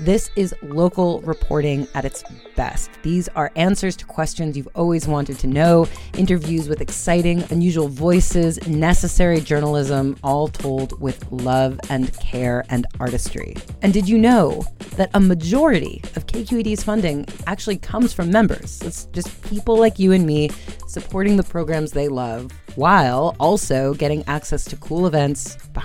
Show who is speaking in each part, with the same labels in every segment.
Speaker 1: this is local reporting at its best. These are answers to questions you've always wanted to know, interviews with exciting, unusual voices, necessary journalism, all told with love and care and artistry. And did you know that a majority of KQED's funding actually comes from members? It's just people like you and me supporting the programs they love while also getting access to cool events,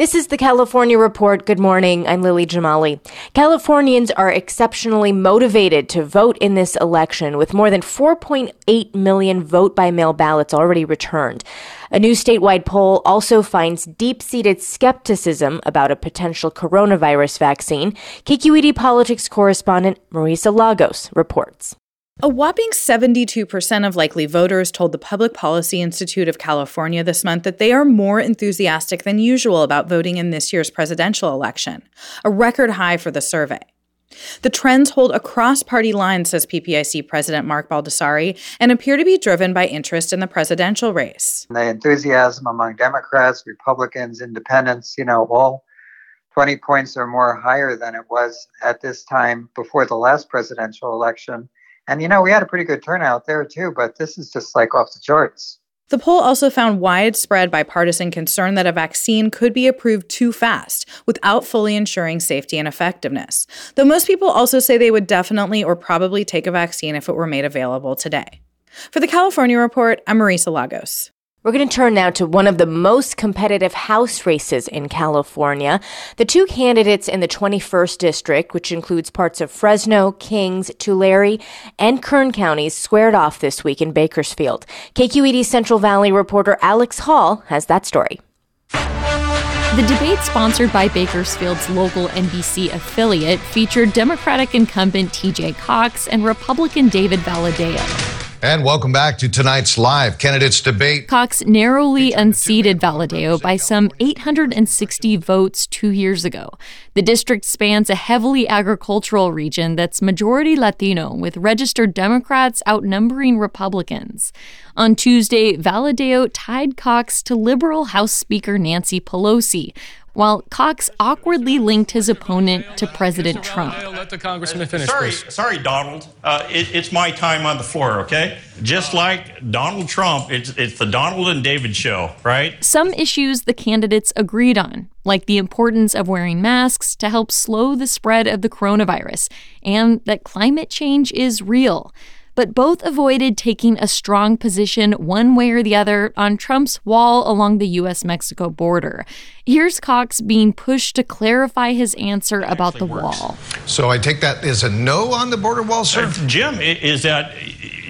Speaker 2: This is the California Report. Good morning. I'm Lily Jamali. Californians are exceptionally motivated to vote in this election, with more than 4.8 million vote by mail ballots already returned. A new statewide poll also finds deep seated skepticism about a potential coronavirus vaccine. KQED politics correspondent Marisa Lagos reports.
Speaker 3: A whopping 72% of likely voters told the Public Policy Institute of California this month that they are more enthusiastic than usual about voting in this year's presidential election, a record high for the survey. The trends hold across party lines, says PPIC President Mark Baldassare, and appear to be driven by interest in the presidential race.
Speaker 4: The enthusiasm among Democrats, Republicans, independents, you know, all 20 points or more higher than it was at this time before the last presidential election. And you know, we had a pretty good turnout there too, but this is just like off the charts.
Speaker 3: The poll also found widespread bipartisan concern that a vaccine could be approved too fast without fully ensuring safety and effectiveness. Though most people also say they would definitely or probably take a vaccine if it were made available today. For the California Report, I'm Marisa Lagos.
Speaker 2: We're going to turn now to one of the most competitive House races in California. The two candidates in the 21st District, which includes parts of Fresno, Kings, Tulare, and Kern counties, squared off this week in Bakersfield. KQED Central Valley reporter Alex Hall has that story.
Speaker 5: The debate sponsored by Bakersfield's local NBC affiliate featured Democratic incumbent TJ Cox and Republican David Valadao.
Speaker 6: And welcome back to tonight's live candidates debate.
Speaker 5: Cox narrowly unseated Valadao by some 860 votes two years ago. The district spans a heavily agricultural region that's majority Latino, with registered Democrats outnumbering Republicans. On Tuesday, Valadao tied Cox to liberal House Speaker Nancy Pelosi, while Cox awkwardly linked his opponent to President Trump.
Speaker 7: Let the congressman finish.
Speaker 8: Sorry,
Speaker 7: please.
Speaker 8: sorry, Donald. Uh, it, it's my time on the floor, okay? Just like Donald Trump, it's it's the Donald and David show, right?
Speaker 5: Some issues the candidates agreed on, like the importance of wearing masks to help slow the spread of the coronavirus, and that climate change is real but both avoided taking a strong position one way or the other on Trump's wall along the US Mexico border. Here's Cox being pushed to clarify his answer about the
Speaker 8: works.
Speaker 5: wall.
Speaker 6: So I take that as a no on the border wall, sir?
Speaker 8: Uh, Jim, is that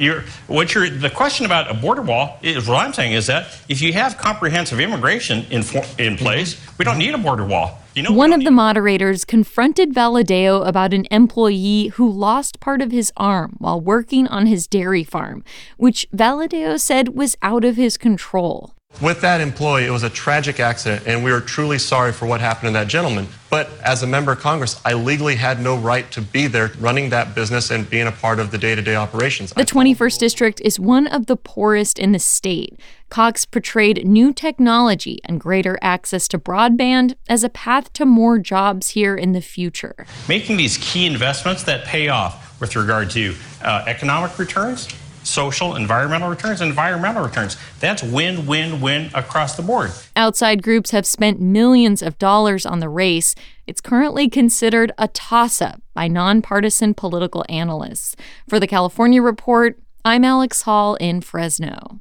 Speaker 8: you're what you're the question about a border wall is what I'm saying is that if you have comprehensive immigration in for, in place, we don't need a border wall. You know,
Speaker 5: One of the moderators confronted Valadao about an employee who lost part of his arm while working on his dairy farm, which Valadao said was out of his control.
Speaker 9: With that employee, it was a tragic accident, and we are truly sorry for what happened to that gentleman. But as a member of Congress, I legally had no right to be there running that business and being a part of the day to day operations.
Speaker 5: The 21st District is one of the poorest in the state. Cox portrayed new technology and greater access to broadband as a path to more jobs here in the future.
Speaker 8: making these key investments that pay off with regard to uh, economic returns, social, environmental returns, environmental returns. That's win, win, win across the board.
Speaker 5: Outside groups have spent millions of dollars on the race. It's currently considered a toss up by nonpartisan political analysts. For the California Report, I'm Alex Hall in Fresno.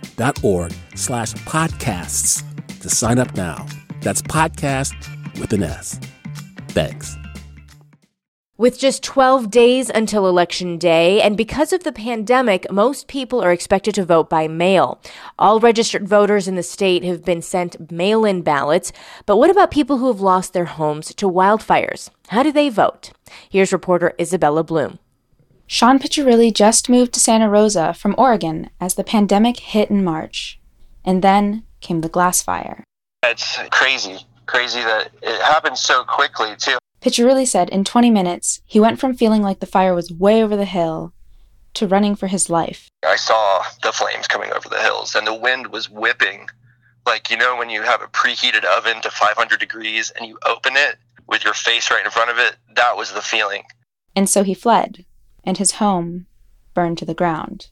Speaker 10: donate.kqed.org slash podcasts to sign up now. That's podcast with an S. Thanks.
Speaker 2: With just 12 days until Election Day, and because of the pandemic, most people are expected to vote by mail. All registered voters in the state have been sent mail in ballots. But what about people who have lost their homes to wildfires? How do they vote? Here's reporter Isabella Bloom.
Speaker 11: Sean Piccirilli just moved to Santa Rosa from Oregon as the pandemic hit in March. And then came the glass fire.
Speaker 12: It's crazy. Crazy that it happened so quickly, too.
Speaker 11: Piccirilli said in 20 minutes, he went from feeling like the fire was way over the hill to running for his life.
Speaker 12: I saw the flames coming over the hills, and the wind was whipping. Like, you know, when you have a preheated oven to 500 degrees and you open it with your face right in front of it, that was the feeling.
Speaker 11: And so he fled, and his home burned to the ground.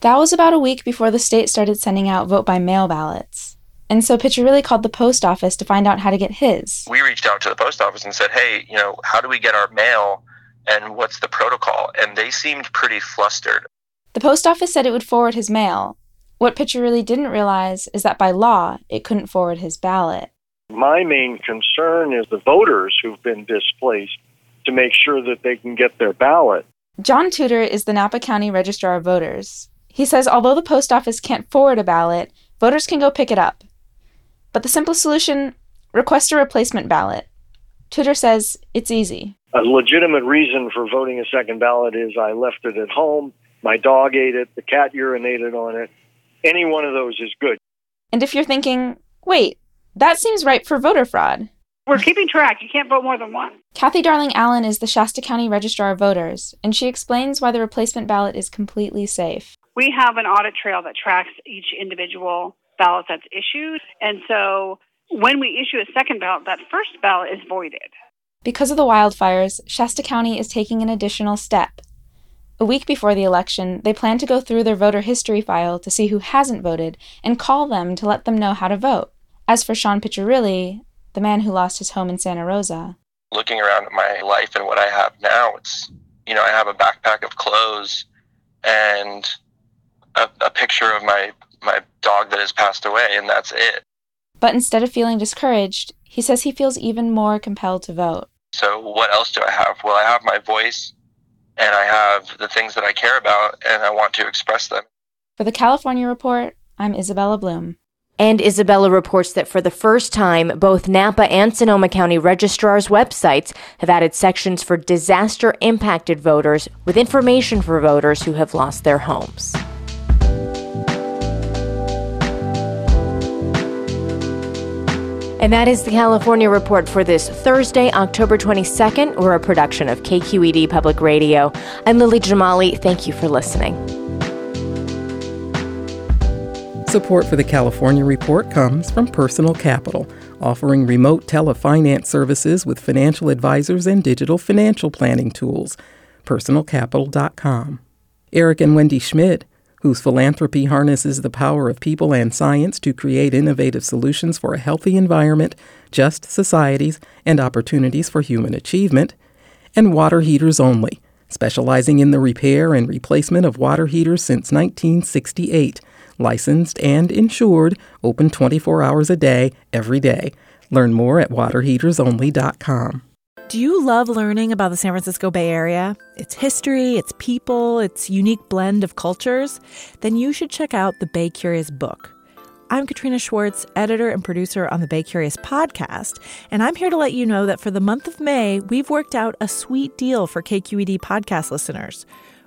Speaker 11: That was about a week before the state started sending out vote by mail ballots. And so Piccirilli called the post office to find out how to get his.
Speaker 12: We reached out to the post office and said, hey, you know, how do we get our mail and what's the protocol? And they seemed pretty flustered.
Speaker 11: The post office said it would forward his mail. What Piccirilli didn't realize is that by law, it couldn't forward his ballot.
Speaker 13: My main concern is the voters who've been displaced to make sure that they can get their ballot.
Speaker 11: John Tuteur is the Napa County Registrar of Voters. He says although the post office can't forward a ballot, voters can go pick it up. But the simple solution request a replacement ballot. Tudor says it's easy.
Speaker 13: A legitimate reason for voting a second ballot is I left it at home, my dog ate it, the cat urinated on it. Any one of those is good.
Speaker 11: And if you're thinking, wait, that seems right for voter fraud.
Speaker 14: We're keeping track. You can't vote more than one.
Speaker 11: Cathy Darling Allen is the Shasta County Registrar of Voters, and she explains why the replacement ballot is completely safe.
Speaker 14: We have an audit trail that tracks each individual ballot that's issued. And so when we issue a second ballot, that first ballot is voided.
Speaker 11: Because of the wildfires, Shasta County is taking an additional step. A week before the election, they plan to go through their voter history file to see who hasn't voted and call them to let them know how to vote. As for Sean Piccirilli, the man who lost his home in Santa Rosa,
Speaker 12: looking around at my life and what I have now, it's, you know, I have a backpack of clothes and a, a picture of my, my dog that has passed away, and that's it.
Speaker 11: But instead of feeling discouraged, he says he feels even more compelled to vote.
Speaker 12: So, what else do I have? Well, I have my voice and I have the things that I care about, and I want to express them.
Speaker 11: For the California Report, I'm Isabella Bloom.
Speaker 2: And Isabella reports that for the first time, both Napa and Sonoma County registrars' websites have added sections for disaster impacted voters with information for voters who have lost their homes. And that is the California Report for this Thursday, October 22nd. We're a production of KQED Public Radio. I'm Lily Jamali. Thank you for listening.
Speaker 15: Support for the California Report comes from Personal Capital, offering remote telefinance services with financial advisors and digital financial planning tools. PersonalCapital.com. Eric and Wendy Schmidt whose philanthropy harnesses the power of people and science to create innovative solutions for a healthy environment, just societies, and opportunities for human achievement, and Water Heaters Only, specializing in the repair and replacement of water heaters since 1968. Licensed and insured, open 24 hours a day, every day. Learn more at waterheatersonly.com.
Speaker 16: Do you love learning about the San Francisco Bay Area? Its history, its people, its unique blend of cultures? Then you should check out the Bay Curious book. I'm Katrina Schwartz, editor and producer on the Bay Curious podcast, and I'm here to let you know that for the month of May, we've worked out a sweet deal for KQED podcast listeners.